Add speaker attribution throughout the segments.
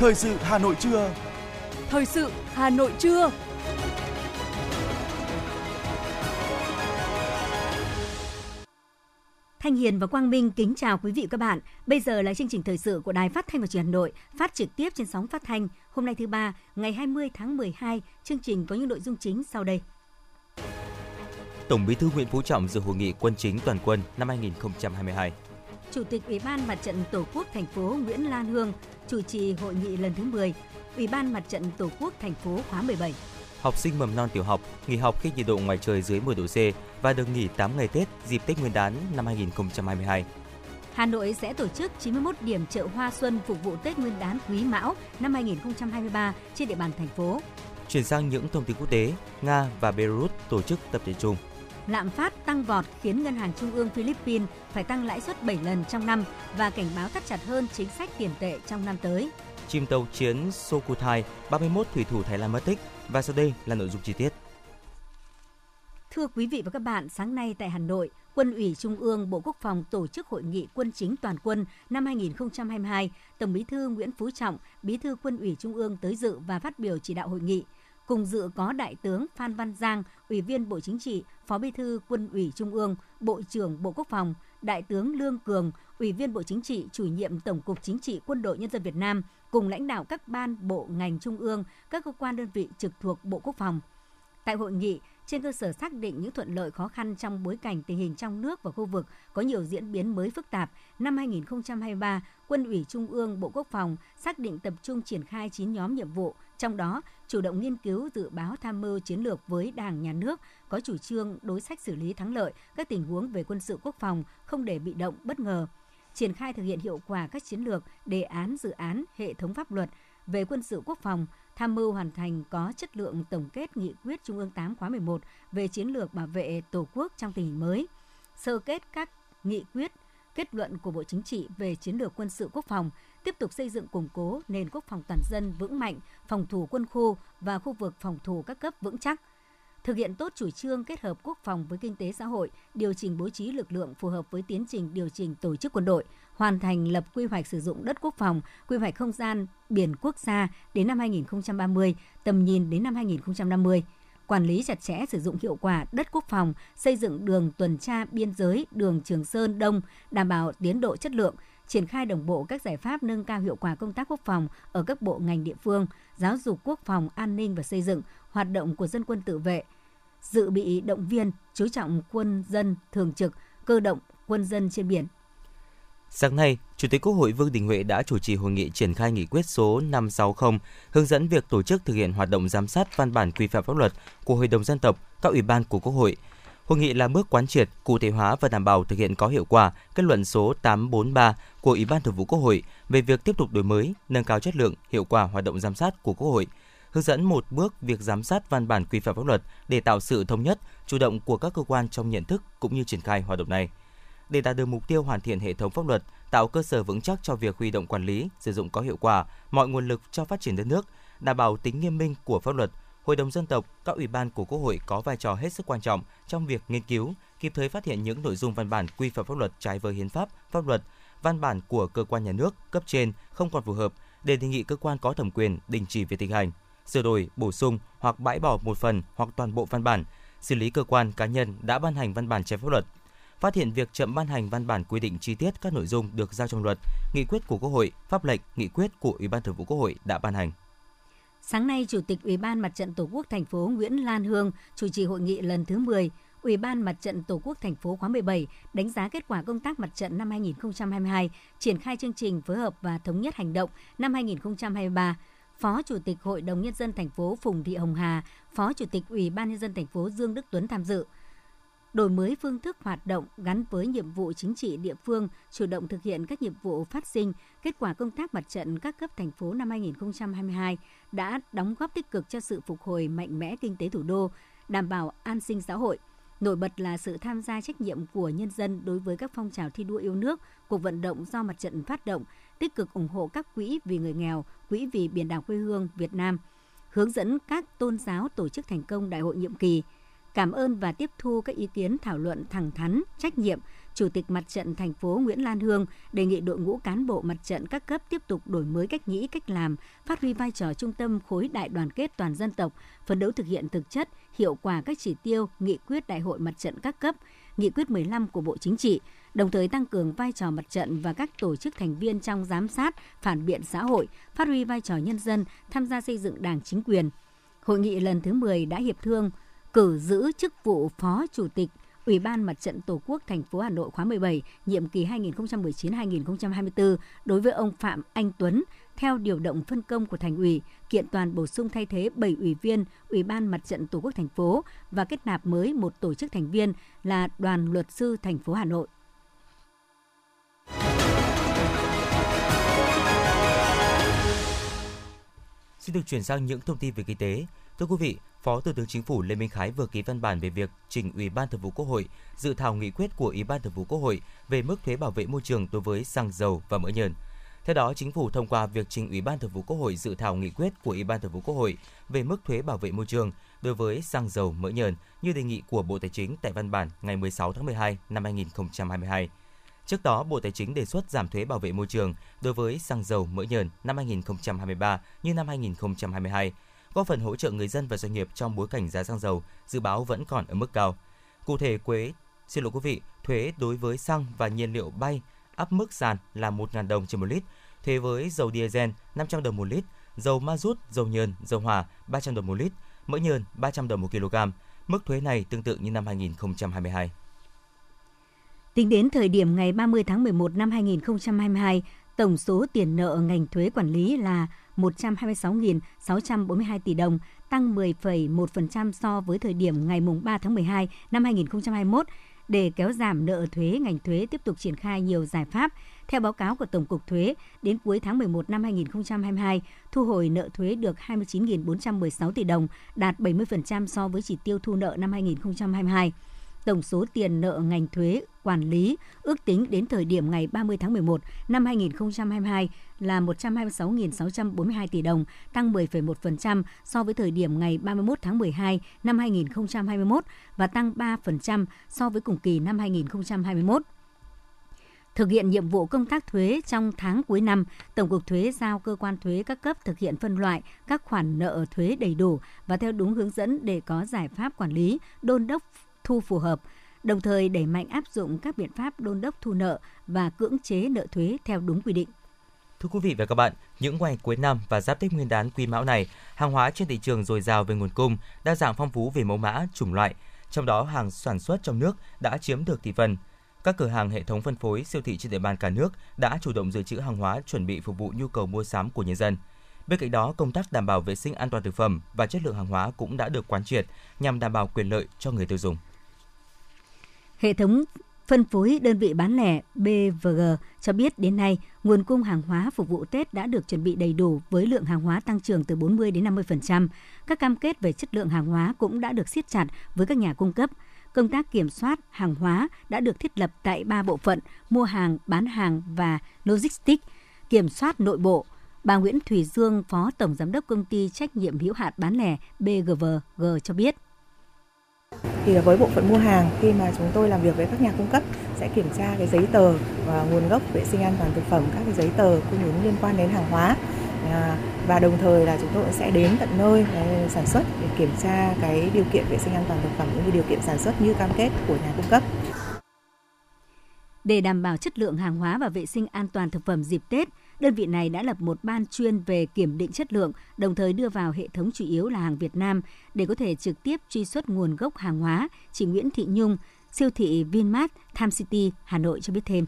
Speaker 1: Thời sự Hà Nội trưa.
Speaker 2: Thời sự Hà Nội trưa.
Speaker 3: Thanh Hiền và Quang Minh kính chào quý vị và các bạn. Bây giờ là chương trình thời sự của Đài Phát thanh và Truyền hình Hà Nội, phát trực tiếp trên sóng phát thanh. Hôm nay thứ ba, ngày 20 tháng 12, chương trình có những nội dung chính sau đây.
Speaker 4: Tổng Bí thư Nguyễn Phú Trọng dự hội nghị quân chính toàn quân năm 2022.
Speaker 3: Chủ tịch Ủy ban Mặt trận Tổ quốc thành phố Nguyễn Lan Hương chủ trì hội nghị lần thứ 10 Ủy ban Mặt trận Tổ quốc thành phố khóa 17.
Speaker 4: Học sinh mầm non tiểu học nghỉ học khi nhiệt độ ngoài trời dưới 10 độ C và được nghỉ 8 ngày Tết dịp Tết Nguyên đán năm 2022.
Speaker 3: Hà Nội sẽ tổ chức 91 điểm chợ hoa xuân phục vụ Tết Nguyên đán Quý Mão năm 2023 trên địa bàn thành phố.
Speaker 4: Chuyển sang những thông tin quốc tế, Nga và Belarus tổ chức tập trận chung.
Speaker 3: Lạm phát tăng vọt khiến Ngân hàng Trung ương Philippines phải tăng lãi suất 7 lần trong năm và cảnh báo thắt chặt hơn chính sách tiền tệ trong năm tới.
Speaker 4: Chìm tàu chiến Sukhothai, 31 thủy thủ Thái Lan mất tích và sau đây là nội dung chi tiết.
Speaker 3: Thưa quý vị và các bạn, sáng nay tại Hà Nội, Quân ủy Trung ương Bộ Quốc phòng tổ chức hội nghị quân chính toàn quân năm 2022. Tổng Bí thư Nguyễn Phú Trọng, Bí thư Quân ủy Trung ương tới dự và phát biểu chỉ đạo hội nghị. Cùng dự có Đại tướng Phan Văn Giang, Ủy viên Bộ Chính trị, Phó Bí thư Quân ủy Trung ương, Bộ trưởng Bộ Quốc phòng, Đại tướng Lương Cường, Ủy viên Bộ Chính trị, Chủ nhiệm Tổng cục Chính trị Quân đội Nhân dân Việt Nam, cùng lãnh đạo các ban, bộ, ngành trung ương, các cơ quan đơn vị trực thuộc Bộ Quốc phòng. Tại hội nghị, trên cơ sở xác định những thuận lợi khó khăn trong bối cảnh tình hình trong nước và khu vực có nhiều diễn biến mới phức tạp, năm 2023, Quân ủy Trung ương Bộ Quốc phòng xác định tập trung triển khai 9 nhóm nhiệm vụ, trong đó chủ động nghiên cứu dự báo tham mưu chiến lược với Đảng, Nhà nước, có chủ trương đối sách xử lý thắng lợi các tình huống về quân sự quốc phòng, không để bị động, bất ngờ, triển khai thực hiện hiệu quả các chiến lược, đề án, dự án, hệ thống pháp luật về quân sự quốc phòng, tham mưu hoàn thành có chất lượng tổng kết nghị quyết Trung ương 8 khóa 11 về chiến lược bảo vệ Tổ quốc trong tình hình mới, sơ kết các nghị quyết, kết luận của Bộ Chính trị về chiến lược quân sự quốc phòng, tiếp tục xây dựng củng cố nền quốc phòng toàn dân vững mạnh, phòng thủ quân khu và khu vực phòng thủ các cấp vững chắc, thực hiện tốt chủ trương kết hợp quốc phòng với kinh tế xã hội, điều chỉnh bố trí lực lượng phù hợp với tiến trình điều chỉnh tổ chức quân đội, hoàn thành lập quy hoạch sử dụng đất quốc phòng, quy hoạch không gian biển quốc gia đến năm 2030, tầm nhìn đến năm 2050 quản lý chặt chẽ sử dụng hiệu quả đất quốc phòng, xây dựng đường tuần tra biên giới, đường Trường Sơn Đông, đảm bảo tiến độ chất lượng, triển khai đồng bộ các giải pháp nâng cao hiệu quả công tác quốc phòng ở các bộ ngành địa phương, giáo dục quốc phòng, an ninh và xây dựng, hoạt động của dân quân tự vệ, dự bị động viên, chú trọng quân dân thường trực, cơ động, quân dân trên biển.
Speaker 4: Sáng nay, Chủ tịch Quốc hội Vương Đình Huệ đã chủ trì hội nghị triển khai nghị quyết số 560 hướng dẫn việc tổ chức thực hiện hoạt động giám sát văn bản quy phạm pháp luật của Hội đồng dân tộc, các ủy ban của Quốc hội. Hội nghị là bước quán triệt, cụ thể hóa và đảm bảo thực hiện có hiệu quả kết luận số 843 của Ủy ban Thường vụ Quốc hội về việc tiếp tục đổi mới, nâng cao chất lượng, hiệu quả hoạt động giám sát của Quốc hội – hướng dẫn một bước việc giám sát văn bản quy phạm pháp luật để tạo sự thống nhất, chủ động của các cơ quan trong nhận thức cũng như triển khai hoạt động này. Để đạt được mục tiêu hoàn thiện hệ thống pháp luật, tạo cơ sở vững chắc cho việc huy động quản lý, sử dụng có hiệu quả mọi nguồn lực cho phát triển đất nước, đảm bảo tính nghiêm minh của pháp luật, Hội đồng dân tộc, các ủy ban của Quốc hội có vai trò hết sức quan trọng trong việc nghiên cứu, kịp thời phát hiện những nội dung văn bản quy phạm pháp luật trái với hiến pháp, pháp luật, văn bản của cơ quan nhà nước cấp trên không còn phù hợp để đề nghị cơ quan có thẩm quyền đình chỉ việc thi hành sửa đổi, bổ sung hoặc bãi bỏ một phần hoặc toàn bộ văn bản, xử lý cơ quan cá nhân đã ban hành văn bản trái pháp luật, phát hiện việc chậm ban hành văn bản quy định chi tiết các nội dung được giao trong luật, nghị quyết của Quốc hội, pháp lệnh, nghị quyết của Ủy ban Thường vụ Quốc hội đã ban hành.
Speaker 3: Sáng nay, Chủ tịch Ủy ban Mặt trận Tổ quốc thành phố Nguyễn Lan Hương chủ trì hội nghị lần thứ 10 Ủy ban Mặt trận Tổ quốc thành phố khóa 17 đánh giá kết quả công tác mặt trận năm 2022, triển khai chương trình phối hợp và thống nhất hành động năm 2023 Phó Chủ tịch Hội đồng nhân dân thành phố Phùng Thị Hồng Hà, Phó Chủ tịch Ủy ban nhân dân thành phố Dương Đức Tuấn tham dự. Đổi mới phương thức hoạt động gắn với nhiệm vụ chính trị địa phương, chủ động thực hiện các nhiệm vụ phát sinh, kết quả công tác mặt trận các cấp thành phố năm 2022 đã đóng góp tích cực cho sự phục hồi mạnh mẽ kinh tế thủ đô, đảm bảo an sinh xã hội – Nổi bật là sự tham gia trách nhiệm của nhân dân đối với các phong trào thi đua yêu nước, cuộc vận động do mặt trận phát động, tích cực ủng hộ các quỹ vì người nghèo, quỹ vì biển đảo quê hương Việt Nam, hướng dẫn các tôn giáo tổ chức thành công đại hội nhiệm kỳ cảm ơn và tiếp thu các ý kiến thảo luận thẳng thắn, trách nhiệm, Chủ tịch Mặt trận thành phố Nguyễn Lan Hương đề nghị đội ngũ cán bộ mặt trận các cấp tiếp tục đổi mới cách nghĩ, cách làm, phát huy vai trò trung tâm khối đại đoàn kết toàn dân tộc, phấn đấu thực hiện thực chất, hiệu quả các chỉ tiêu, nghị quyết đại hội mặt trận các cấp, nghị quyết 15 của Bộ Chính trị, đồng thời tăng cường vai trò mặt trận và các tổ chức thành viên trong giám sát, phản biện xã hội, phát huy vai trò nhân dân, tham gia xây dựng đảng chính quyền. Hội nghị lần thứ 10 đã hiệp thương cử giữ chức vụ Phó Chủ tịch Ủy ban Mặt trận Tổ quốc thành phố Hà Nội khóa 17, nhiệm kỳ 2019-2024 đối với ông Phạm Anh Tuấn theo điều động phân công của thành ủy, kiện toàn bổ sung thay thế 7 ủy viên Ủy ban Mặt trận Tổ quốc thành phố và kết nạp mới một tổ chức thành viên là Đoàn Luật sư thành phố Hà Nội.
Speaker 4: Xin được chuyển sang những thông tin về kinh tế. Thưa quý vị, Phó Thủ tướng Chính phủ Lê Minh Khái vừa ký văn bản về việc trình Ủy ban Thường vụ Quốc hội dự thảo nghị quyết của Ủy ban Thường vụ Quốc hội về mức thuế bảo vệ môi trường đối với xăng dầu và mỡ nhờn. Theo đó, Chính phủ thông qua việc trình Ủy ban Thường vụ Quốc hội dự thảo nghị quyết của Ủy ban Thường vụ Quốc hội về mức thuế bảo vệ môi trường đối với xăng dầu mỡ nhờn như đề nghị của Bộ Tài chính tại văn bản ngày 16 tháng 12 năm 2022. Trước đó, Bộ Tài chính đề xuất giảm thuế bảo vệ môi trường đối với xăng dầu mỡ nhờn năm 2023 như năm 2022 góp phần hỗ trợ người dân và doanh nghiệp trong bối cảnh giá xăng dầu dự báo vẫn còn ở mức cao. Cụ thể, quế, xin lỗi quý vị, thuế đối với xăng và nhiên liệu bay áp mức sàn là 1.000 đồng trên một lít, thuế với dầu diesel 500 đồng một lít, dầu ma rút, dầu nhờn, dầu hỏa 300 đồng một lít, mỡ nhờn 300 đồng một kg. Mức thuế này tương tự như năm 2022.
Speaker 3: Tính đến thời điểm ngày 30 tháng 11 năm 2022, tổng số tiền nợ ngành thuế quản lý là 126.642 tỷ đồng, tăng 10,1% so với thời điểm ngày 3 tháng 12 năm 2021. Để kéo giảm nợ thuế, ngành thuế tiếp tục triển khai nhiều giải pháp. Theo báo cáo của Tổng cục Thuế, đến cuối tháng 11 năm 2022, thu hồi nợ thuế được 29.416 tỷ đồng, đạt 70% so với chỉ tiêu thu nợ năm 2022 tổng số tiền nợ ngành thuế quản lý ước tính đến thời điểm ngày 30 tháng 11 năm 2022 là 126.642 tỷ đồng, tăng 10,1% so với thời điểm ngày 31 tháng 12 năm 2021 và tăng 3% so với cùng kỳ năm 2021. Thực hiện nhiệm vụ công tác thuế trong tháng cuối năm, Tổng cục Thuế giao cơ quan thuế các cấp thực hiện phân loại các khoản nợ thuế đầy đủ và theo đúng hướng dẫn để có giải pháp quản lý, đôn đốc thu phù hợp, đồng thời đẩy mạnh áp dụng các biện pháp đôn đốc thu nợ và cưỡng chế nợ thuế theo đúng quy định.
Speaker 4: Thưa quý vị và các bạn, những ngày cuối năm và giáp Tết Nguyên đán Quý Mão này, hàng hóa trên thị trường dồi dào về nguồn cung, đa dạng phong phú về mẫu mã, chủng loại, trong đó hàng sản xuất trong nước đã chiếm được thị phần. Các cửa hàng hệ thống phân phối siêu thị trên địa bàn cả nước đã chủ động dự trữ hàng hóa chuẩn bị phục vụ nhu cầu mua sắm của nhân dân. Bên cạnh đó, công tác đảm bảo vệ sinh an toàn thực phẩm và chất lượng hàng hóa cũng đã được quán triệt nhằm đảm bảo quyền lợi cho người tiêu dùng.
Speaker 3: Hệ thống phân phối đơn vị bán lẻ BVG cho biết đến nay, nguồn cung hàng hóa phục vụ Tết đã được chuẩn bị đầy đủ với lượng hàng hóa tăng trưởng từ 40 đến 50%. Các cam kết về chất lượng hàng hóa cũng đã được siết chặt với các nhà cung cấp. Công tác kiểm soát hàng hóa đã được thiết lập tại ba bộ phận mua hàng, bán hàng và logistics, kiểm soát nội bộ. Bà Nguyễn Thủy Dương, Phó Tổng Giám đốc Công ty Trách nhiệm hữu hạn bán lẻ BGVG cho biết.
Speaker 1: Thì với bộ phận mua hàng khi mà chúng tôi làm việc với các nhà cung cấp sẽ kiểm tra cái giấy tờ và nguồn gốc vệ sinh an toàn thực phẩm, các cái giấy tờ cung ứng liên quan đến hàng hóa à, và đồng thời là chúng tôi sẽ đến tận nơi à, sản xuất để kiểm tra cái điều kiện vệ sinh an toàn thực phẩm cũng như điều kiện sản xuất như cam kết của nhà cung cấp.
Speaker 3: Để đảm bảo chất lượng hàng hóa và vệ sinh an toàn thực phẩm dịp Tết, đơn vị này đã lập một ban chuyên về kiểm định chất lượng, đồng thời đưa vào hệ thống chủ yếu là hàng Việt Nam để có thể trực tiếp truy xuất nguồn gốc hàng hóa. Chị Nguyễn Thị Nhung, siêu thị Vinmart, Tham City, Hà Nội cho biết thêm.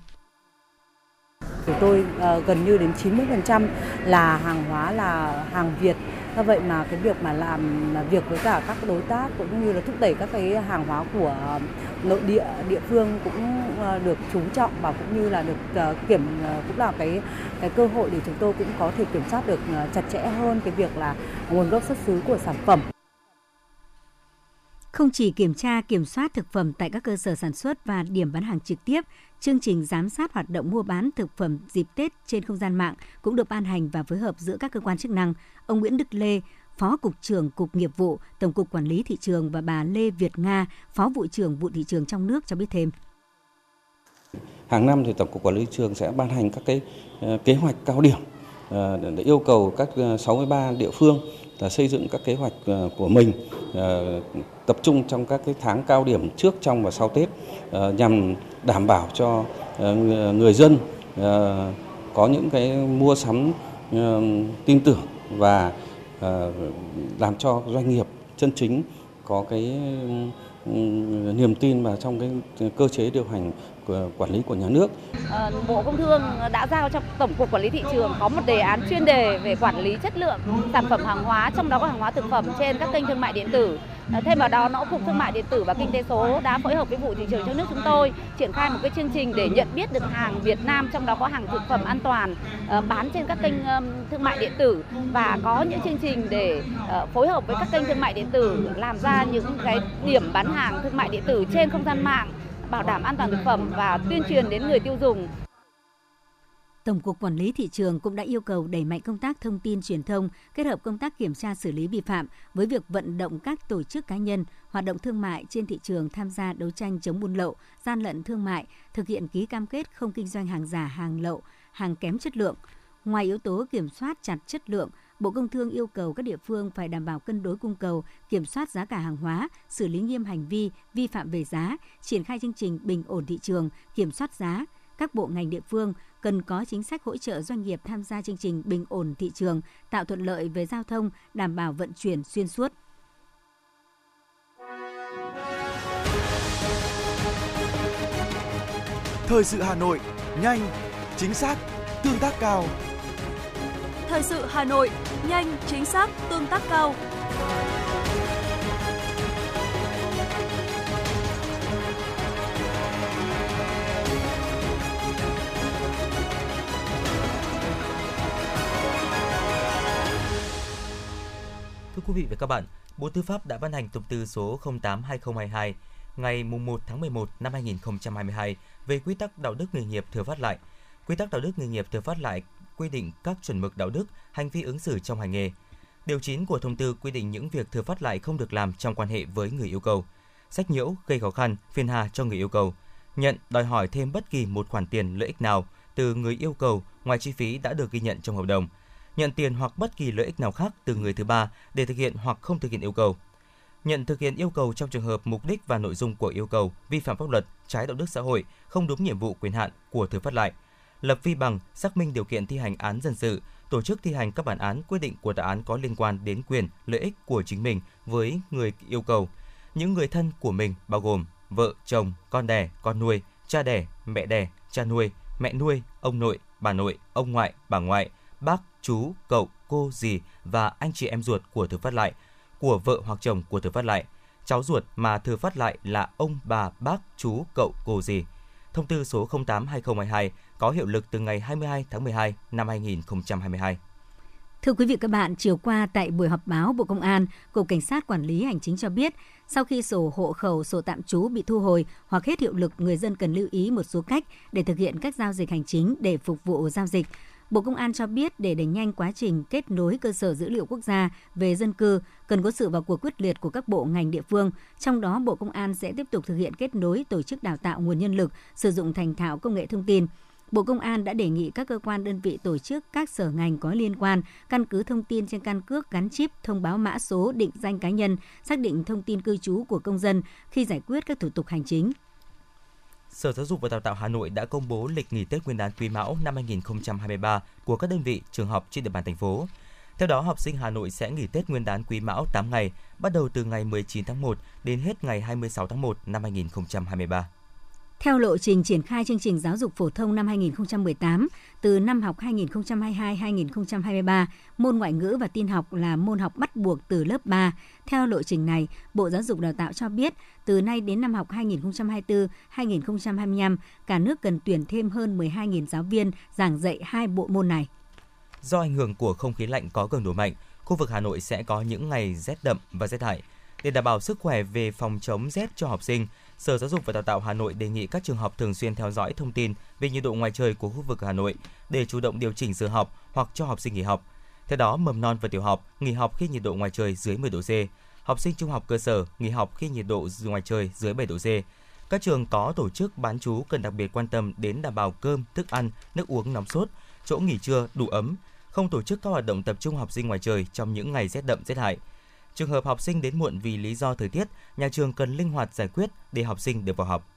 Speaker 5: Của tôi uh, gần như đến 90% là hàng hóa là hàng Việt do vậy mà cái việc mà làm việc với cả các đối tác cũng như là thúc đẩy các cái hàng hóa của ờ, nội địa địa phương cũng ờ, được chú trọng và cũng như là được kiểm cũng là cái cái cơ hội để chúng tôi cũng có thể kiểm soát được chặt chẽ hơn cái việc là nguồn gốc xuất xứ của sản phẩm.
Speaker 3: Không chỉ kiểm tra kiểm soát thực phẩm tại các cơ sở sản xuất và điểm bán hàng trực tiếp, chương trình giám sát hoạt động mua bán thực phẩm dịp Tết trên không gian mạng cũng được ban hành và phối hợp giữa các cơ quan chức năng. Ông Nguyễn Đức Lê, Phó Cục trưởng Cục Nghiệp vụ, Tổng cục Quản lý Thị trường và bà Lê Việt Nga, Phó vụ trưởng vụ thị trường trong nước cho biết thêm.
Speaker 6: Hàng năm thì Tổng cục Quản lý Thị trường sẽ ban hành các cái ờ, kế hoạch cao điểm ờ, để yêu cầu các ờ, 63 địa phương là xây dựng các kế hoạch của mình tập trung trong các cái tháng cao điểm trước, trong và sau Tết ờ, nhằm đảm bảo cho ờ, người dân ờ, có những cái mua sắm tin tưởng và làm cho doanh nghiệp chân chính có cái niềm tin vào trong cái cơ chế điều hành của quản lý của nhà nước.
Speaker 7: Ờ, Bộ Công Thương đã giao cho Tổng cục Quản lý thị trường có một đề án chuyên đề về quản lý chất lượng sản phẩm hàng hóa, trong đó có hàng hóa thực phẩm trên các kênh thương mại điện tử. Ờ, thêm vào đó, Nỗ cục Thương mại điện tử và Kinh tế số đã phối hợp với vụ thị trường trong nước chúng tôi triển khai một cái chương trình để nhận biết được hàng Việt Nam, trong đó có hàng thực phẩm an toàn ờ, bán trên các kênh thương mại điện tử và có những chương trình để phối hợp với các kênh thương mại điện tử làm ra những cái điểm bán hàng thương mại điện tử trên không gian mạng bảo đảm an toàn thực phẩm và tuyên truyền đến người tiêu dùng.
Speaker 3: Tổng cục Quản lý thị trường cũng đã yêu cầu đẩy mạnh công tác thông tin truyền thông, kết hợp công tác kiểm tra xử lý vi phạm với việc vận động các tổ chức cá nhân hoạt động thương mại trên thị trường tham gia đấu tranh chống buôn lậu, gian lận thương mại, thực hiện ký cam kết không kinh doanh hàng giả, hàng lậu, hàng kém chất lượng. Ngoài yếu tố kiểm soát chặt chất lượng, Bộ Công Thương yêu cầu các địa phương phải đảm bảo cân đối cung cầu, kiểm soát giá cả hàng hóa, xử lý nghiêm hành vi vi phạm về giá, triển khai chương trình bình ổn thị trường, kiểm soát giá. Các bộ ngành địa phương cần có chính sách hỗ trợ doanh nghiệp tham gia chương trình bình ổn thị trường, tạo thuận lợi về giao thông, đảm bảo vận chuyển xuyên suốt.
Speaker 8: Thời sự Hà Nội, nhanh, chính xác, tương tác cao.
Speaker 2: Thời sự Hà Nội, nhanh, chính xác, tương tác cao.
Speaker 4: Thưa quý vị và các bạn, Bộ Tư pháp đã ban hành thông tư số 08/2022 ngày 1 tháng 11 năm 2022 về quy tắc đạo đức nghề nghiệp thừa phát lại. Quy tắc đạo đức nghề nghiệp thừa phát lại quy định các chuẩn mực đạo đức, hành vi ứng xử trong hành nghề. Điều 9 của thông tư quy định những việc thừa phát lại không được làm trong quan hệ với người yêu cầu. Sách nhiễu, gây khó khăn, phiền hà cho người yêu cầu. Nhận, đòi hỏi thêm bất kỳ một khoản tiền lợi ích nào từ người yêu cầu ngoài chi phí đã được ghi nhận trong hợp đồng. Nhận tiền hoặc bất kỳ lợi ích nào khác từ người thứ ba để thực hiện hoặc không thực hiện yêu cầu. Nhận thực hiện yêu cầu trong trường hợp mục đích và nội dung của yêu cầu vi phạm pháp luật, trái đạo đức xã hội, không đúng nhiệm vụ quyền hạn của thừa phát lại – lập vi bằng, xác minh điều kiện thi hành án dân sự, tổ chức thi hành các bản án quyết định của tòa án có liên quan đến quyền, lợi ích của chính mình với người yêu cầu. Những người thân của mình bao gồm vợ, chồng, con đẻ, con nuôi, cha đẻ, mẹ đẻ, cha nuôi, mẹ nuôi, ông nội, bà nội, ông ngoại, bà ngoại, bác, chú, cậu, cô, dì và anh chị em ruột của thừa phát lại, của vợ hoặc chồng của thừa phát lại, cháu ruột mà thừa phát lại là ông, bà, bác, chú, cậu, cô, dì. Thông tư số 08/2022 có hiệu lực từ ngày 22 tháng 12 năm 2022.
Speaker 3: Thưa quý vị các bạn, chiều qua tại buổi họp báo Bộ Công an, Cục Cảnh sát Quản lý Hành chính cho biết, sau khi sổ hộ khẩu, sổ tạm trú bị thu hồi hoặc hết hiệu lực, người dân cần lưu ý một số cách để thực hiện các giao dịch hành chính để phục vụ giao dịch. Bộ Công an cho biết để đẩy nhanh quá trình kết nối cơ sở dữ liệu quốc gia về dân cư, cần có sự vào cuộc quyết liệt của các bộ ngành địa phương. Trong đó, Bộ Công an sẽ tiếp tục thực hiện kết nối tổ chức đào tạo nguồn nhân lực, sử dụng thành thạo công nghệ thông tin, Bộ Công an đã đề nghị các cơ quan đơn vị tổ chức các sở ngành có liên quan căn cứ thông tin trên căn cước gắn chip thông báo mã số định danh cá nhân, xác định thông tin cư trú của công dân khi giải quyết các thủ tục hành chính.
Speaker 4: Sở Giáo dục và Đào tạo Hà Nội đã công bố lịch nghỉ Tết Nguyên đán Quý Mão năm 2023 của các đơn vị trường học trên địa bàn thành phố. Theo đó, học sinh Hà Nội sẽ nghỉ Tết Nguyên đán Quý Mão 8 ngày, bắt đầu từ ngày 19 tháng 1 đến hết ngày 26 tháng 1 năm 2023.
Speaker 3: Theo lộ trình triển khai chương trình giáo dục phổ thông năm 2018, từ năm học 2022-2023, môn ngoại ngữ và tin học là môn học bắt buộc từ lớp 3. Theo lộ trình này, Bộ Giáo dục Đào tạo cho biết, từ nay đến năm học 2024-2025, cả nước cần tuyển thêm hơn 12.000 giáo viên giảng dạy hai bộ môn này.
Speaker 4: Do ảnh hưởng của không khí lạnh có cường độ mạnh, khu vực Hà Nội sẽ có những ngày rét đậm và rét hại. Để đảm bảo sức khỏe về phòng chống rét cho học sinh, Sở Giáo dục và Đào tạo Hà Nội đề nghị các trường học thường xuyên theo dõi thông tin về nhiệt độ ngoài trời của khu vực Hà Nội để chủ động điều chỉnh giờ học hoặc cho học sinh nghỉ học. Theo đó, mầm non và tiểu học nghỉ học khi nhiệt độ ngoài trời dưới 10 độ C. Học sinh trung học cơ sở nghỉ học khi nhiệt độ ngoài trời dưới 7 độ C. Các trường có tổ chức bán trú cần đặc biệt quan tâm đến đảm bảo cơm, thức ăn, nước uống nóng sốt, chỗ nghỉ trưa đủ ấm, không tổ chức các hoạt động tập trung học sinh ngoài trời trong những ngày rét đậm rét hại. Trường hợp học sinh đến muộn vì lý do thời tiết, nhà trường cần linh hoạt giải quyết để học sinh được vào học.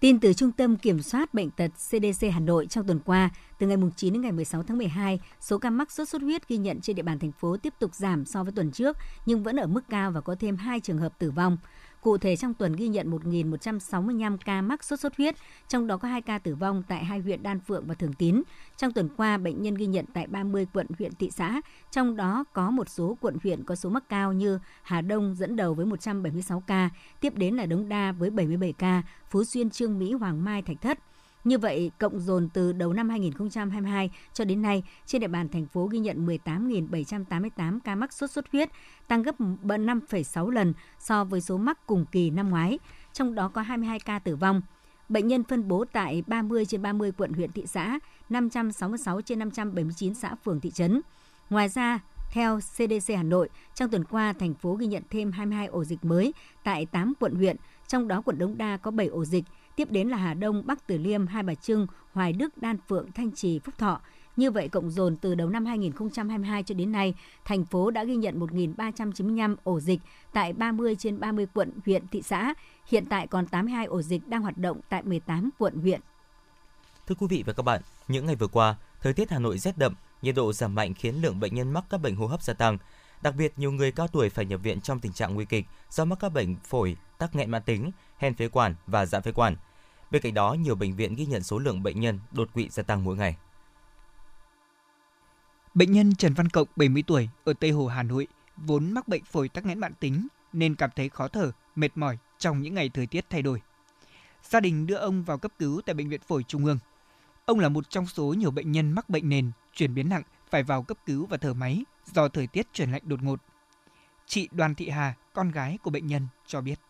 Speaker 3: Tin từ Trung tâm Kiểm soát Bệnh tật CDC Hà Nội trong tuần qua, từ ngày 9 đến ngày 16 tháng 12, số ca mắc sốt xuất huyết ghi nhận trên địa bàn thành phố tiếp tục giảm so với tuần trước, nhưng vẫn ở mức cao và có thêm 2 trường hợp tử vong. Cụ thể trong tuần ghi nhận 1.165 ca mắc sốt xuất huyết, trong đó có 2 ca tử vong tại hai huyện Đan Phượng và Thường Tín. Trong tuần qua, bệnh nhân ghi nhận tại 30 quận huyện thị xã, trong đó có một số quận huyện có số mắc cao như Hà Đông dẫn đầu với 176 ca, tiếp đến là Đống Đa với 77 ca, Phú Xuyên, Trương Mỹ, Hoàng Mai, Thạch Thất – như vậy, cộng dồn từ đầu năm 2022 cho đến nay, trên địa bàn thành phố ghi nhận 18.788 ca mắc sốt xuất huyết, tăng gấp 5,6 lần so với số mắc cùng kỳ năm ngoái, trong đó có 22 ca tử vong. Bệnh nhân phân bố tại 30 trên 30 quận huyện thị xã, 566 trên 579 xã phường thị trấn. Ngoài ra, theo CDC Hà Nội, trong tuần qua, thành phố ghi nhận thêm 22 ổ dịch mới tại 8 quận huyện, trong đó quận Đống Đa có 7 ổ dịch, tiếp đến là Hà Đông, Bắc Từ Liêm, Hai Bà Trưng, Hoài Đức, Đan Phượng, Thanh Trì, Phúc Thọ. Như vậy, cộng dồn từ đầu năm 2022 cho đến nay, thành phố đã ghi nhận 1.395 ổ dịch tại 30 trên 30 quận, huyện, thị xã. Hiện tại còn 82 ổ dịch đang hoạt động tại 18 quận, huyện.
Speaker 4: Thưa quý vị và các bạn, những ngày vừa qua, thời tiết Hà Nội rét đậm, nhiệt độ giảm mạnh khiến lượng bệnh nhân mắc các bệnh hô hấp gia tăng. Đặc biệt, nhiều người cao tuổi phải nhập viện trong tình trạng nguy kịch do mắc các bệnh phổi, tắc nghẽn mãn tính, hen phế quản và giãn phế quản. Bên cạnh đó, nhiều bệnh viện ghi nhận số lượng bệnh nhân đột quỵ gia tăng mỗi ngày.
Speaker 9: Bệnh nhân Trần Văn Cộng, 70 tuổi, ở Tây Hồ, Hà Nội, vốn mắc bệnh phổi tắc nghẽn mạng tính nên cảm thấy khó thở, mệt mỏi trong những ngày thời tiết thay đổi. Gia đình đưa ông vào cấp cứu tại Bệnh viện Phổi Trung ương. Ông là một trong số nhiều bệnh nhân mắc bệnh nền, chuyển biến nặng, phải vào cấp cứu và thở máy do thời tiết chuyển lạnh đột ngột. Chị Đoàn Thị Hà, con gái của bệnh nhân, cho biết.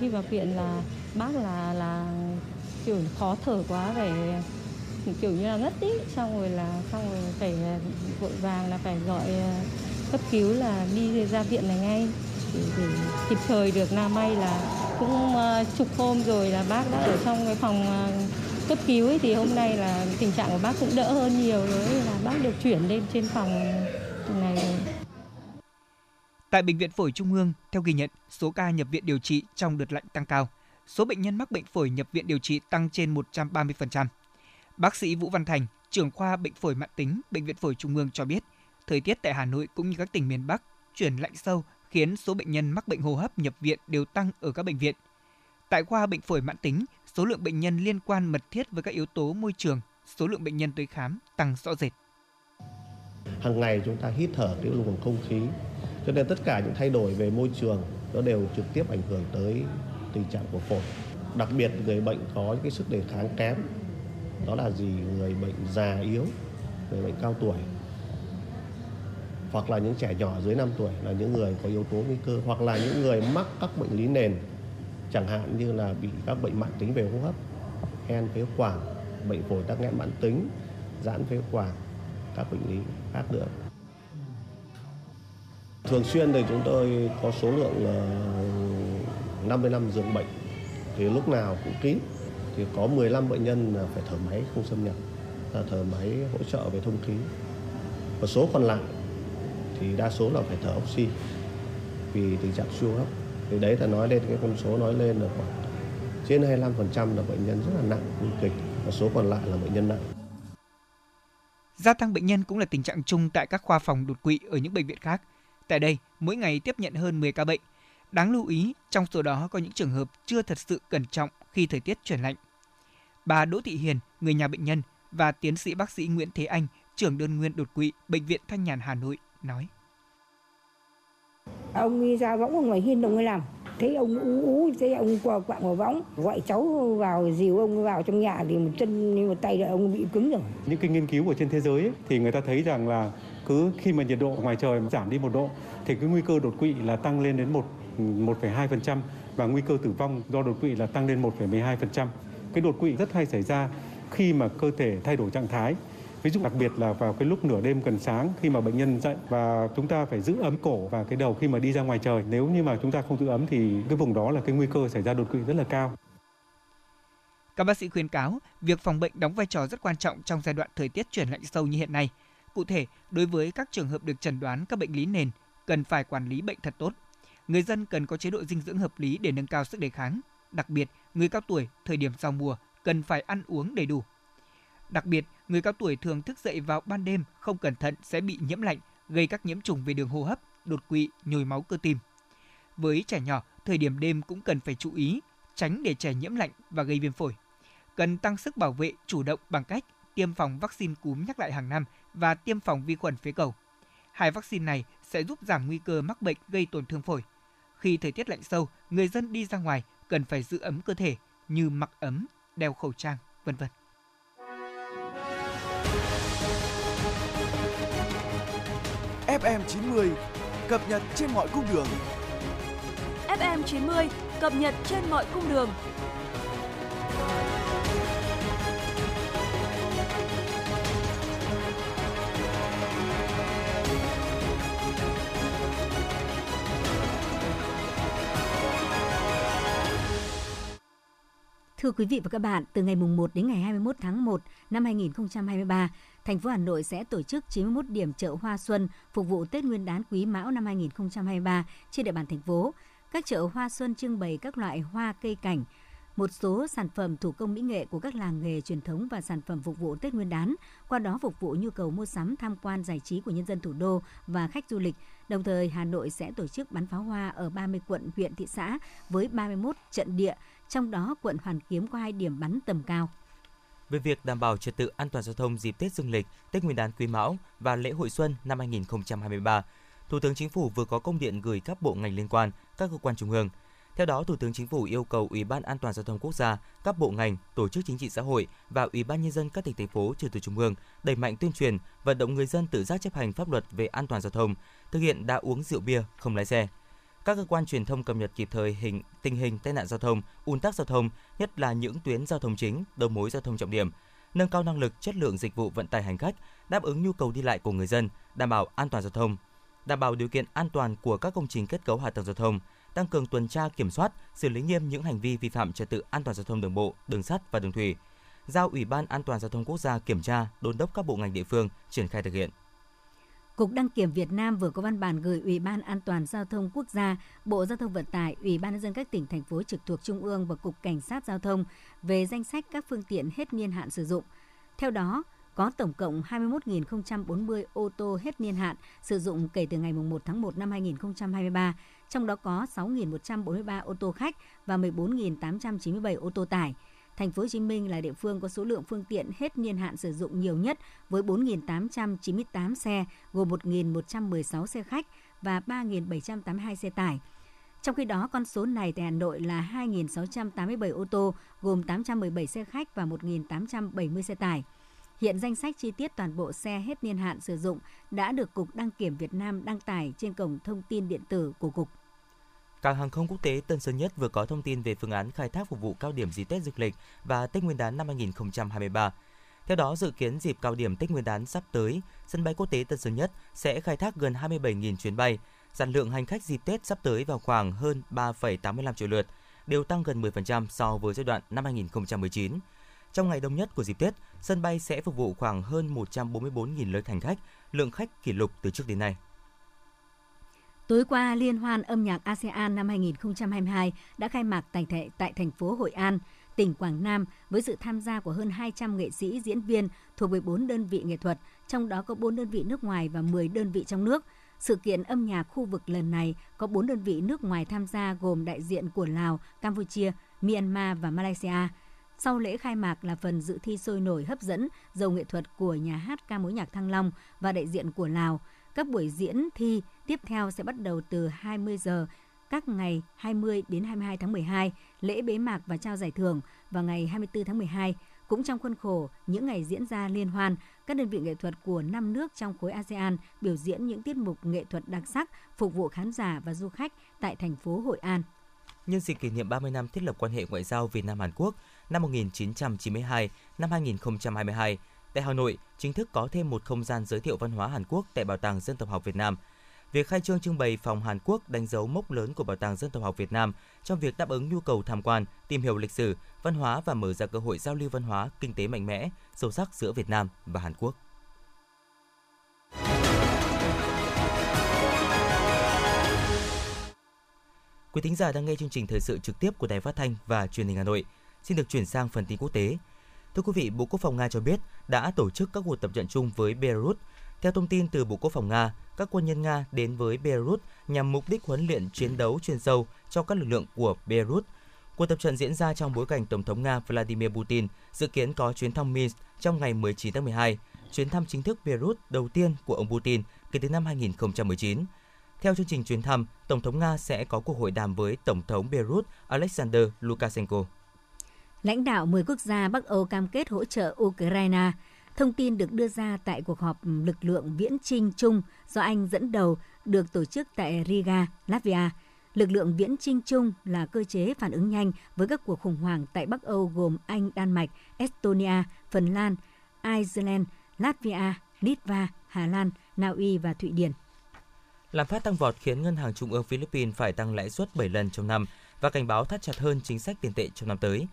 Speaker 10: Khi vào viện là bác là là kiểu khó thở quá phải kiểu như là ngất ý. Xong rồi là xong rồi phải vội vàng là phải gọi ờ, cấp cứu là đi ra viện này ngay. Để, để kịp thời được. Na may là cũng ờ, chục hôm rồi là bác đã ở trong cái phòng ờ, cấp cứu ấy, thì hôm nay là tình trạng của bác cũng đỡ hơn nhiều. Rồi là bác được chuyển lên trên phòng này. rồi.
Speaker 9: Tại Bệnh viện Phổi Trung ương, theo ghi nhận, số ca nhập viện điều trị trong đợt lạnh tăng cao. Số bệnh nhân mắc bệnh phổi nhập viện điều trị tăng trên 130%. Bác sĩ Vũ Văn Thành, trưởng khoa bệnh phổi mãn tính Bệnh viện Phổi Trung ương cho biết, thời tiết tại Hà Nội cũng như các tỉnh miền Bắc chuyển lạnh sâu khiến số bệnh nhân mắc bệnh hô hấp nhập viện đều tăng ở các bệnh viện. Tại khoa bệnh phổi mãn tính, số lượng bệnh nhân liên quan mật thiết với các yếu tố môi trường, số lượng bệnh nhân tới khám tăng rõ rệt.
Speaker 11: Hàng ngày chúng ta hít thở cái luồng không khí cho nên tất cả những thay đổi về môi trường nó đều trực tiếp ảnh hưởng tới tình trạng của phổi. Đặc biệt người bệnh có những cái sức đề kháng kém, đó là gì? Người bệnh già yếu, người bệnh cao tuổi, hoặc là những trẻ nhỏ dưới 5 tuổi là những người có yếu tố nguy cơ, hoặc là những người mắc các bệnh lý nền, chẳng hạn như là bị các bệnh mãn tính về hô hấp, hen phế quản, bệnh phổi tắc nghẽn mãn tính, giãn phế quản, các bệnh lý khác nữa. Thường xuyên thì chúng tôi có số lượng ờ, là 55 giường bệnh. Thì lúc nào cũng kín. Thì có 15 bệnh nhân là phải thở máy không xâm nhập, là thở máy hỗ trợ về thông khí. Và số còn lại thì đa số là phải thở oxy, vì tình trạng siêu hấp. Thì đấy là nói lên, cái con số nói lên là khoảng trên 25% là bệnh nhân rất là nặng, nguy kịch. Và số còn lại là bệnh nhân nặng.
Speaker 9: Gia tăng bệnh nhân cũng là tình trạng chung tại các khoa phòng đột quỵ ở những bệnh viện khác. Tại đây, mỗi ngày tiếp nhận hơn 10 ca bệnh. Đáng lưu ý, trong số đó có những trường hợp chưa thật sự cẩn trọng khi thời tiết chuyển lạnh. Bà Đỗ Thị Hiền, người nhà bệnh nhân và tiến sĩ bác sĩ Nguyễn Thế Anh, trưởng đơn nguyên đột quỵ Bệnh viện Thanh Nhàn Hà Nội nói.
Speaker 12: Ông đi ra võng ở ngoài hiên đồng ấy làm, thấy ông ú ú, thấy ông qua quạng vào võng, gọi cháu vào dìu ông vào trong nhà thì một chân một tay là ông bị cứng rồi.
Speaker 13: Những cái nghiên cứu ở trên thế giới ấy, thì người ta thấy rằng là cứ khi mà nhiệt độ ngoài trời giảm đi một độ thì cái nguy cơ đột quỵ là tăng lên đến 1 1,2% và nguy cơ tử vong do đột quỵ là tăng lên 1,12%. Cái đột quỵ rất hay xảy ra khi mà cơ thể thay đổi trạng thái ví dụ đặc biệt là vào cái lúc nửa đêm gần sáng khi mà bệnh nhân dậy và chúng ta phải giữ ấm cổ và cái đầu khi mà đi ra ngoài trời nếu như mà chúng ta không giữ ấm thì cái vùng đó là cái nguy cơ xảy ra đột quỵ rất là cao
Speaker 9: các bác sĩ khuyến cáo, việc phòng bệnh đóng vai trò rất quan trọng trong giai đoạn thời tiết chuyển lạnh sâu như hiện nay. Cụ thể, đối với các trường hợp được chẩn đoán các bệnh lý nền, cần phải quản lý bệnh thật tốt. Người dân cần có chế độ dinh dưỡng hợp lý để nâng cao sức đề kháng. Đặc biệt, người cao tuổi thời điểm giao mùa cần phải ăn uống đầy đủ. Đặc biệt, người cao tuổi thường thức dậy vào ban đêm không cẩn thận sẽ bị nhiễm lạnh, gây các nhiễm trùng về đường hô hấp, đột quỵ, nhồi máu cơ tim. Với trẻ nhỏ, thời điểm đêm cũng cần phải chú ý, tránh để trẻ nhiễm lạnh và gây viêm phổi cần tăng sức bảo vệ chủ động bằng cách tiêm phòng vaccine cúm nhắc lại hàng năm và tiêm phòng vi khuẩn phế cầu. Hai vaccine này sẽ giúp giảm nguy cơ mắc bệnh gây tổn thương phổi. Khi thời tiết lạnh sâu, người dân đi ra ngoài cần phải giữ ấm cơ thể như mặc ấm, đeo khẩu trang, vân vân.
Speaker 8: FM 90 cập nhật trên mọi cung đường.
Speaker 2: FM 90 cập nhật trên mọi cung đường.
Speaker 3: Thưa quý vị và các bạn, từ ngày mùng 1 đến ngày 21 tháng 1 năm 2023, thành phố Hà Nội sẽ tổ chức 91 điểm chợ hoa xuân phục vụ Tết Nguyên đán Quý Mão năm 2023 trên địa bàn thành phố. Các chợ hoa xuân trưng bày các loại hoa cây cảnh, một số sản phẩm thủ công mỹ nghệ của các làng nghề truyền thống và sản phẩm phục vụ Tết Nguyên đán, qua đó phục vụ nhu cầu mua sắm, tham quan, giải trí của nhân dân thủ đô và khách du lịch. Đồng thời, Hà Nội sẽ tổ chức bắn pháo hoa ở 30 quận, huyện, thị xã với 31 trận địa, trong đó quận Hoàn Kiếm có hai điểm bắn tầm cao.
Speaker 4: Về việc đảm bảo trật tự an toàn giao thông dịp Tết Dương lịch, Tết Nguyên đán Quý Mão và lễ hội xuân năm 2023, Thủ tướng Chính phủ vừa có công điện gửi các bộ ngành liên quan, các cơ quan trung ương. Theo đó, Thủ tướng Chính phủ yêu cầu Ủy ban An toàn giao thông quốc gia, các bộ ngành, tổ chức chính trị xã hội và Ủy ban nhân dân các tỉnh thành phố trực thuộc trung ương đẩy mạnh tuyên truyền, vận động người dân tự giác chấp hành pháp luật về an toàn giao thông, thực hiện đã uống rượu bia không lái xe các cơ quan truyền thông cập nhật kịp thời hình tình hình tai nạn giao thông, ùn tắc giao thông, nhất là những tuyến giao thông chính, đầu mối giao thông trọng điểm, nâng cao năng lực, chất lượng dịch vụ vận tải hành khách, đáp ứng nhu cầu đi lại của người dân, đảm bảo an toàn giao thông, đảm bảo điều kiện an toàn của các công trình kết cấu hạ tầng giao thông, tăng cường tuần tra kiểm soát, xử lý nghiêm những hành vi vi phạm trật tự an toàn giao thông đường bộ, đường sắt và đường thủy. Giao Ủy ban An toàn giao thông quốc gia kiểm tra, đôn đốc các bộ ngành địa phương triển khai thực hiện.
Speaker 3: Cục Đăng kiểm Việt Nam vừa có văn bản gửi Ủy ban An toàn giao thông quốc gia, Bộ Giao thông Vận tải, Ủy ban nhân dân các tỉnh thành phố trực thuộc Trung ương và Cục Cảnh sát giao thông về danh sách các phương tiện hết niên hạn sử dụng. Theo đó, có tổng cộng 21.040 ô tô hết niên hạn sử dụng kể từ ngày 1 tháng 1 năm 2023, trong đó có 6.143 ô tô khách và 14.897 ô tô tải. Thành phố Hồ Chí Minh là địa phương có số lượng phương tiện hết niên hạn sử dụng nhiều nhất với 4.898 xe, gồm 1.116 xe khách và 3.782 xe tải. Trong khi đó, con số này tại Hà Nội là 2.687 ô tô, gồm 817 xe khách và 1.870 xe tải. Hiện danh sách chi tiết toàn bộ xe hết niên hạn sử dụng đã được Cục Đăng kiểm Việt Nam đăng tải trên cổng thông tin điện tử của Cục.
Speaker 4: Cảng hàng không quốc tế Tân Sơn Nhất vừa có thông tin về phương án khai thác phục vụ cao điểm dịp Tết Dương lịch và Tết Nguyên đán năm 2023. Theo đó, dự kiến dịp cao điểm Tết Nguyên đán sắp tới, sân bay quốc tế Tân Sơn Nhất sẽ khai thác gần 27.000 chuyến bay. Sản lượng hành khách dịp Tết sắp tới vào khoảng hơn 3,85 triệu lượt, đều tăng gần 10% so với giai đoạn năm 2019. Trong ngày đông nhất của dịp Tết, sân bay sẽ phục vụ khoảng hơn 144.000 lượt hành khách, lượng khách kỷ lục từ trước đến nay.
Speaker 3: Tối qua, Liên hoan âm nhạc ASEAN năm 2022 đã khai mạc tại, thể, tại thành phố Hội An, tỉnh Quảng Nam với sự tham gia của hơn 200 nghệ sĩ, diễn viên thuộc 14 đơn vị nghệ thuật, trong đó có 4 đơn vị nước ngoài và 10 đơn vị trong nước. Sự kiện âm nhạc khu vực lần này có 4 đơn vị nước ngoài tham gia gồm đại diện của Lào, Campuchia, Myanmar và Malaysia. Sau lễ khai mạc là phần dự thi sôi nổi hấp dẫn, giàu nghệ thuật của nhà hát ca mối nhạc Thăng Long và đại diện của Lào – các buổi diễn thi tiếp theo sẽ bắt đầu từ 20 giờ các ngày 20 đến 22 tháng 12, lễ bế mạc và trao giải thưởng vào ngày 24 tháng 12. Cũng trong khuôn khổ những ngày diễn ra liên hoan, các đơn vị nghệ thuật của năm nước trong khối ASEAN biểu diễn những tiết mục nghệ thuật đặc sắc phục vụ khán giả và du khách tại thành phố Hội An.
Speaker 4: Nhân dịp kỷ niệm 30 năm thiết lập quan hệ ngoại giao Việt Nam Hàn Quốc năm 1992 năm 2022, tại Hà Nội chính thức có thêm một không gian giới thiệu văn hóa Hàn Quốc tại Bảo tàng Dân tộc học Việt Nam. Việc khai trương trưng bày phòng Hàn Quốc đánh dấu mốc lớn của Bảo tàng Dân tộc học Việt Nam trong việc đáp ứng nhu cầu tham quan, tìm hiểu lịch sử, văn hóa và mở ra cơ hội giao lưu văn hóa, kinh tế mạnh mẽ, sâu sắc giữa Việt Nam và Hàn Quốc. Quý thính giả đang nghe chương trình thời sự trực tiếp của Đài Phát thanh và Truyền hình Hà Nội. Xin được chuyển sang phần tin quốc tế. Thưa quý vị, Bộ Quốc phòng Nga cho biết đã tổ chức các cuộc tập trận chung với Belarus. Theo thông tin từ Bộ Quốc phòng Nga, các quân nhân Nga đến với Belarus nhằm mục đích huấn luyện chiến đấu chuyên sâu cho các lực lượng của Belarus. Cuộc tập trận diễn ra trong bối cảnh Tổng thống Nga Vladimir Putin dự kiến có chuyến thăm Minsk trong ngày 19 tháng 12, chuyến thăm chính thức Belarus đầu tiên của ông Putin kể từ năm 2019. Theo chương trình chuyến thăm, Tổng thống Nga sẽ có cuộc hội đàm với Tổng thống Belarus Alexander Lukashenko.
Speaker 3: Lãnh đạo 10 quốc gia Bắc Âu cam kết hỗ trợ Ukraine. Thông tin được đưa ra tại cuộc họp lực lượng viễn trinh chung do Anh dẫn đầu được tổ chức tại Riga, Latvia. Lực lượng viễn trinh chung là cơ chế phản ứng nhanh với các cuộc khủng hoảng tại Bắc Âu gồm Anh, Đan Mạch, Estonia, Phần Lan, Iceland, Latvia, Litva, Hà Lan, Na Uy và Thụy Điển.
Speaker 4: Lạm phát tăng vọt khiến Ngân hàng Trung ương Philippines phải tăng lãi suất 7 lần trong năm và cảnh báo thắt chặt hơn chính sách tiền tệ trong năm tới.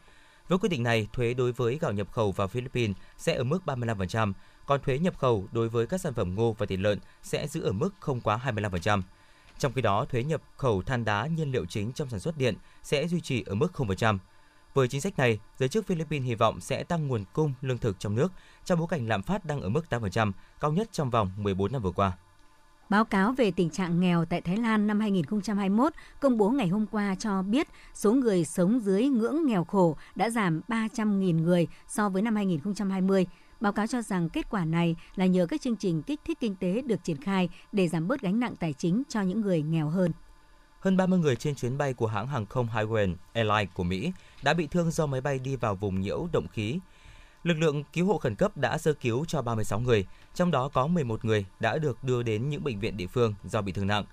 Speaker 4: Với quyết định này, thuế đối với gạo nhập khẩu vào Philippines sẽ ở mức 35%, còn thuế nhập khẩu đối với các sản phẩm ngô và thịt lợn sẽ giữ ở mức không quá 25%. Trong khi đó, thuế nhập khẩu than đá nhiên liệu chính trong sản xuất điện sẽ duy trì ở mức 0%. Với chính sách này, giới chức Philippines hy vọng sẽ tăng nguồn cung lương thực trong nước trong bối cảnh lạm phát đang ở mức 8%, cao nhất trong vòng 14 năm vừa qua.
Speaker 3: Báo cáo về tình trạng nghèo tại Thái Lan năm 2021 công bố ngày hôm qua cho biết số người sống dưới ngưỡng nghèo khổ đã giảm 300.000 người so với năm 2020. Báo cáo cho rằng kết quả này là nhờ các chương trình kích thích kinh tế được triển khai để giảm bớt gánh nặng tài chính cho những người nghèo hơn.
Speaker 4: Hơn 30 người trên chuyến bay của hãng hàng không Hawaiian Airlines của Mỹ đã bị thương do máy bay đi vào vùng nhiễu động khí Lực lượng cứu hộ khẩn cấp đã sơ cứu cho 36 người, trong đó có 11 người đã được đưa đến những bệnh viện địa phương do bị thương nặng.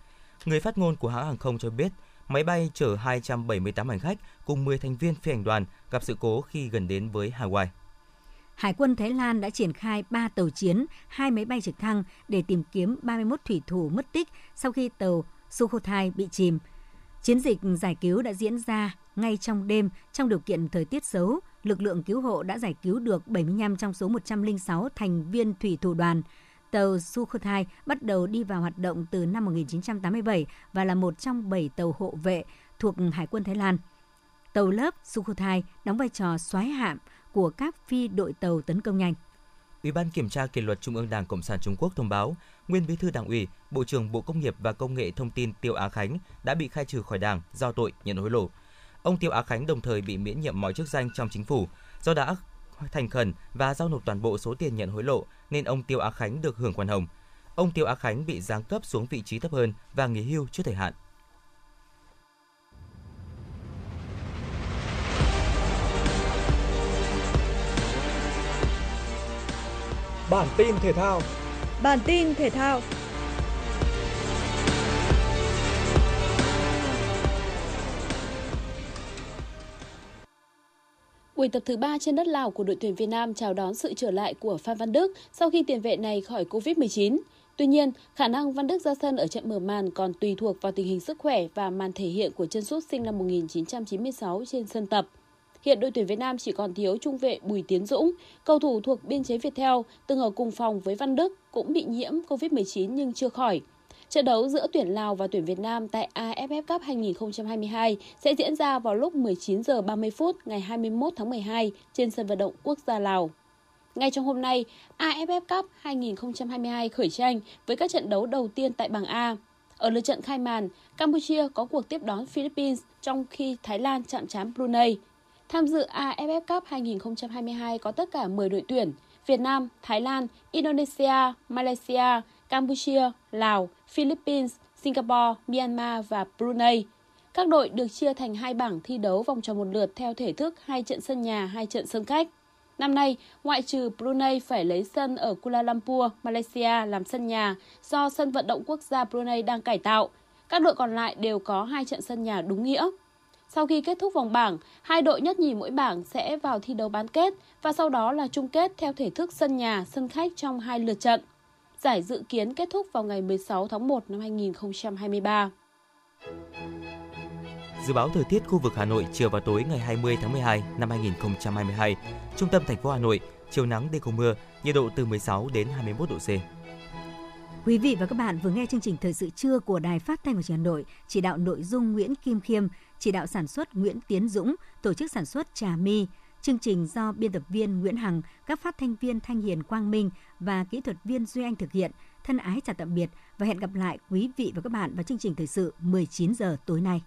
Speaker 4: Người phát ngôn của hãng hàng không cho biết, máy bay chở 278 hành khách cùng 10 thành viên phi hành đoàn gặp sự cố khi gần đến với Hawaii.
Speaker 3: Hải quân Thái Lan đã triển khai 3 tàu chiến, 2 máy bay trực thăng để tìm kiếm 31 thủy thủ mất tích sau khi tàu Sukhothai bị chìm. Chiến dịch giải cứu đã diễn ra ngay trong đêm trong điều kiện thời tiết xấu, lực lượng cứu hộ đã giải cứu được 75 trong số 106 thành viên thủy thủ đoàn. Tàu Sukhothai bắt đầu đi vào hoạt động từ năm 1987 và là một trong 7 tàu hộ vệ thuộc Hải quân Thái Lan. Tàu lớp Sukhothai đóng vai trò xoáy hạm của các phi đội tàu tấn công nhanh.
Speaker 4: Ủy ban Kiểm tra Kỷ luật Trung ương Đảng Cộng sản Trung Quốc thông báo, nguyên Bí thư Đảng ủy, Bộ trưởng Bộ Công nghiệp và Công nghệ Thông tin Tiêu Á Khánh đã bị khai trừ khỏi Đảng do tội nhận hối lộ. Ông Tiêu Á Khánh đồng thời bị miễn nhiệm mọi chức danh trong chính phủ do đã thành khẩn và giao nộp toàn bộ số tiền nhận hối lộ nên ông Tiêu Á Khánh được hưởng khoan hồng. Ông Tiêu Á Khánh bị giáng cấp xuống vị trí thấp hơn và nghỉ hưu trước thời hạn.
Speaker 14: Bản tin thể thao Bản tin thể thao
Speaker 15: Buổi tập thứ 3 trên đất Lào của đội tuyển Việt Nam chào đón sự trở lại của Phan Văn Đức sau khi tiền vệ này khỏi Covid-19. Tuy nhiên, khả năng Văn Đức ra sân ở trận mở màn còn tùy thuộc vào tình hình sức khỏe và màn thể hiện của chân sút sinh năm 1996 trên sân tập. Hiện đội tuyển Việt Nam chỉ còn thiếu trung vệ Bùi Tiến Dũng, cầu thủ thuộc biên chế Viettel từng ở cùng phòng với Văn Đức cũng bị nhiễm Covid-19 nhưng chưa khỏi. Trận đấu giữa tuyển Lào và tuyển Việt Nam tại AFF Cup 2022 sẽ diễn ra vào lúc 19 giờ 30 phút ngày 21 tháng 12 trên sân vận động quốc gia Lào. Ngay trong hôm nay, AFF Cup 2022 khởi tranh với các trận đấu đầu tiên tại bảng A. Ở lượt trận khai màn, Campuchia có cuộc tiếp đón Philippines trong khi Thái Lan chạm trán Brunei. Tham dự AFF Cup 2022 có tất cả 10 đội tuyển Việt Nam, Thái Lan, Indonesia, Malaysia, Campuchia, Lào, Philippines, Singapore, Myanmar và Brunei. Các đội được chia thành hai bảng thi đấu vòng tròn một lượt theo thể thức hai trận sân nhà, hai trận sân khách. Năm nay, ngoại trừ Brunei phải lấy sân ở Kuala Lumpur, Malaysia làm sân nhà do sân vận động quốc gia Brunei đang cải tạo. Các đội còn lại đều có hai trận sân nhà đúng nghĩa. Sau khi kết thúc vòng bảng, hai đội nhất nhì mỗi bảng sẽ vào thi đấu bán kết và sau đó là chung kết theo thể thức sân nhà, sân khách trong hai lượt trận. Giải dự kiến kết thúc vào ngày 16 tháng 1 năm 2023.
Speaker 4: Dự báo thời tiết khu vực Hà Nội chiều và tối ngày 20 tháng 12 năm 2022. Trung tâm thành phố Hà Nội, chiều nắng đêm không mưa, nhiệt độ từ 16 đến 21 độ C.
Speaker 3: Quý vị và các bạn vừa nghe chương trình Thời sự trưa của Đài Phát thanh và Truyền hình Hà Nội, chỉ đạo nội dung Nguyễn Kim Khiêm, chỉ đạo sản xuất Nguyễn Tiến Dũng, tổ chức sản xuất Trà My. Chương trình do biên tập viên Nguyễn Hằng, các phát thanh viên Thanh Hiền Quang Minh và kỹ thuật viên Duy Anh thực hiện. Thân ái chào tạm biệt và hẹn gặp lại quý vị và các bạn vào chương trình thời sự 19 giờ tối nay.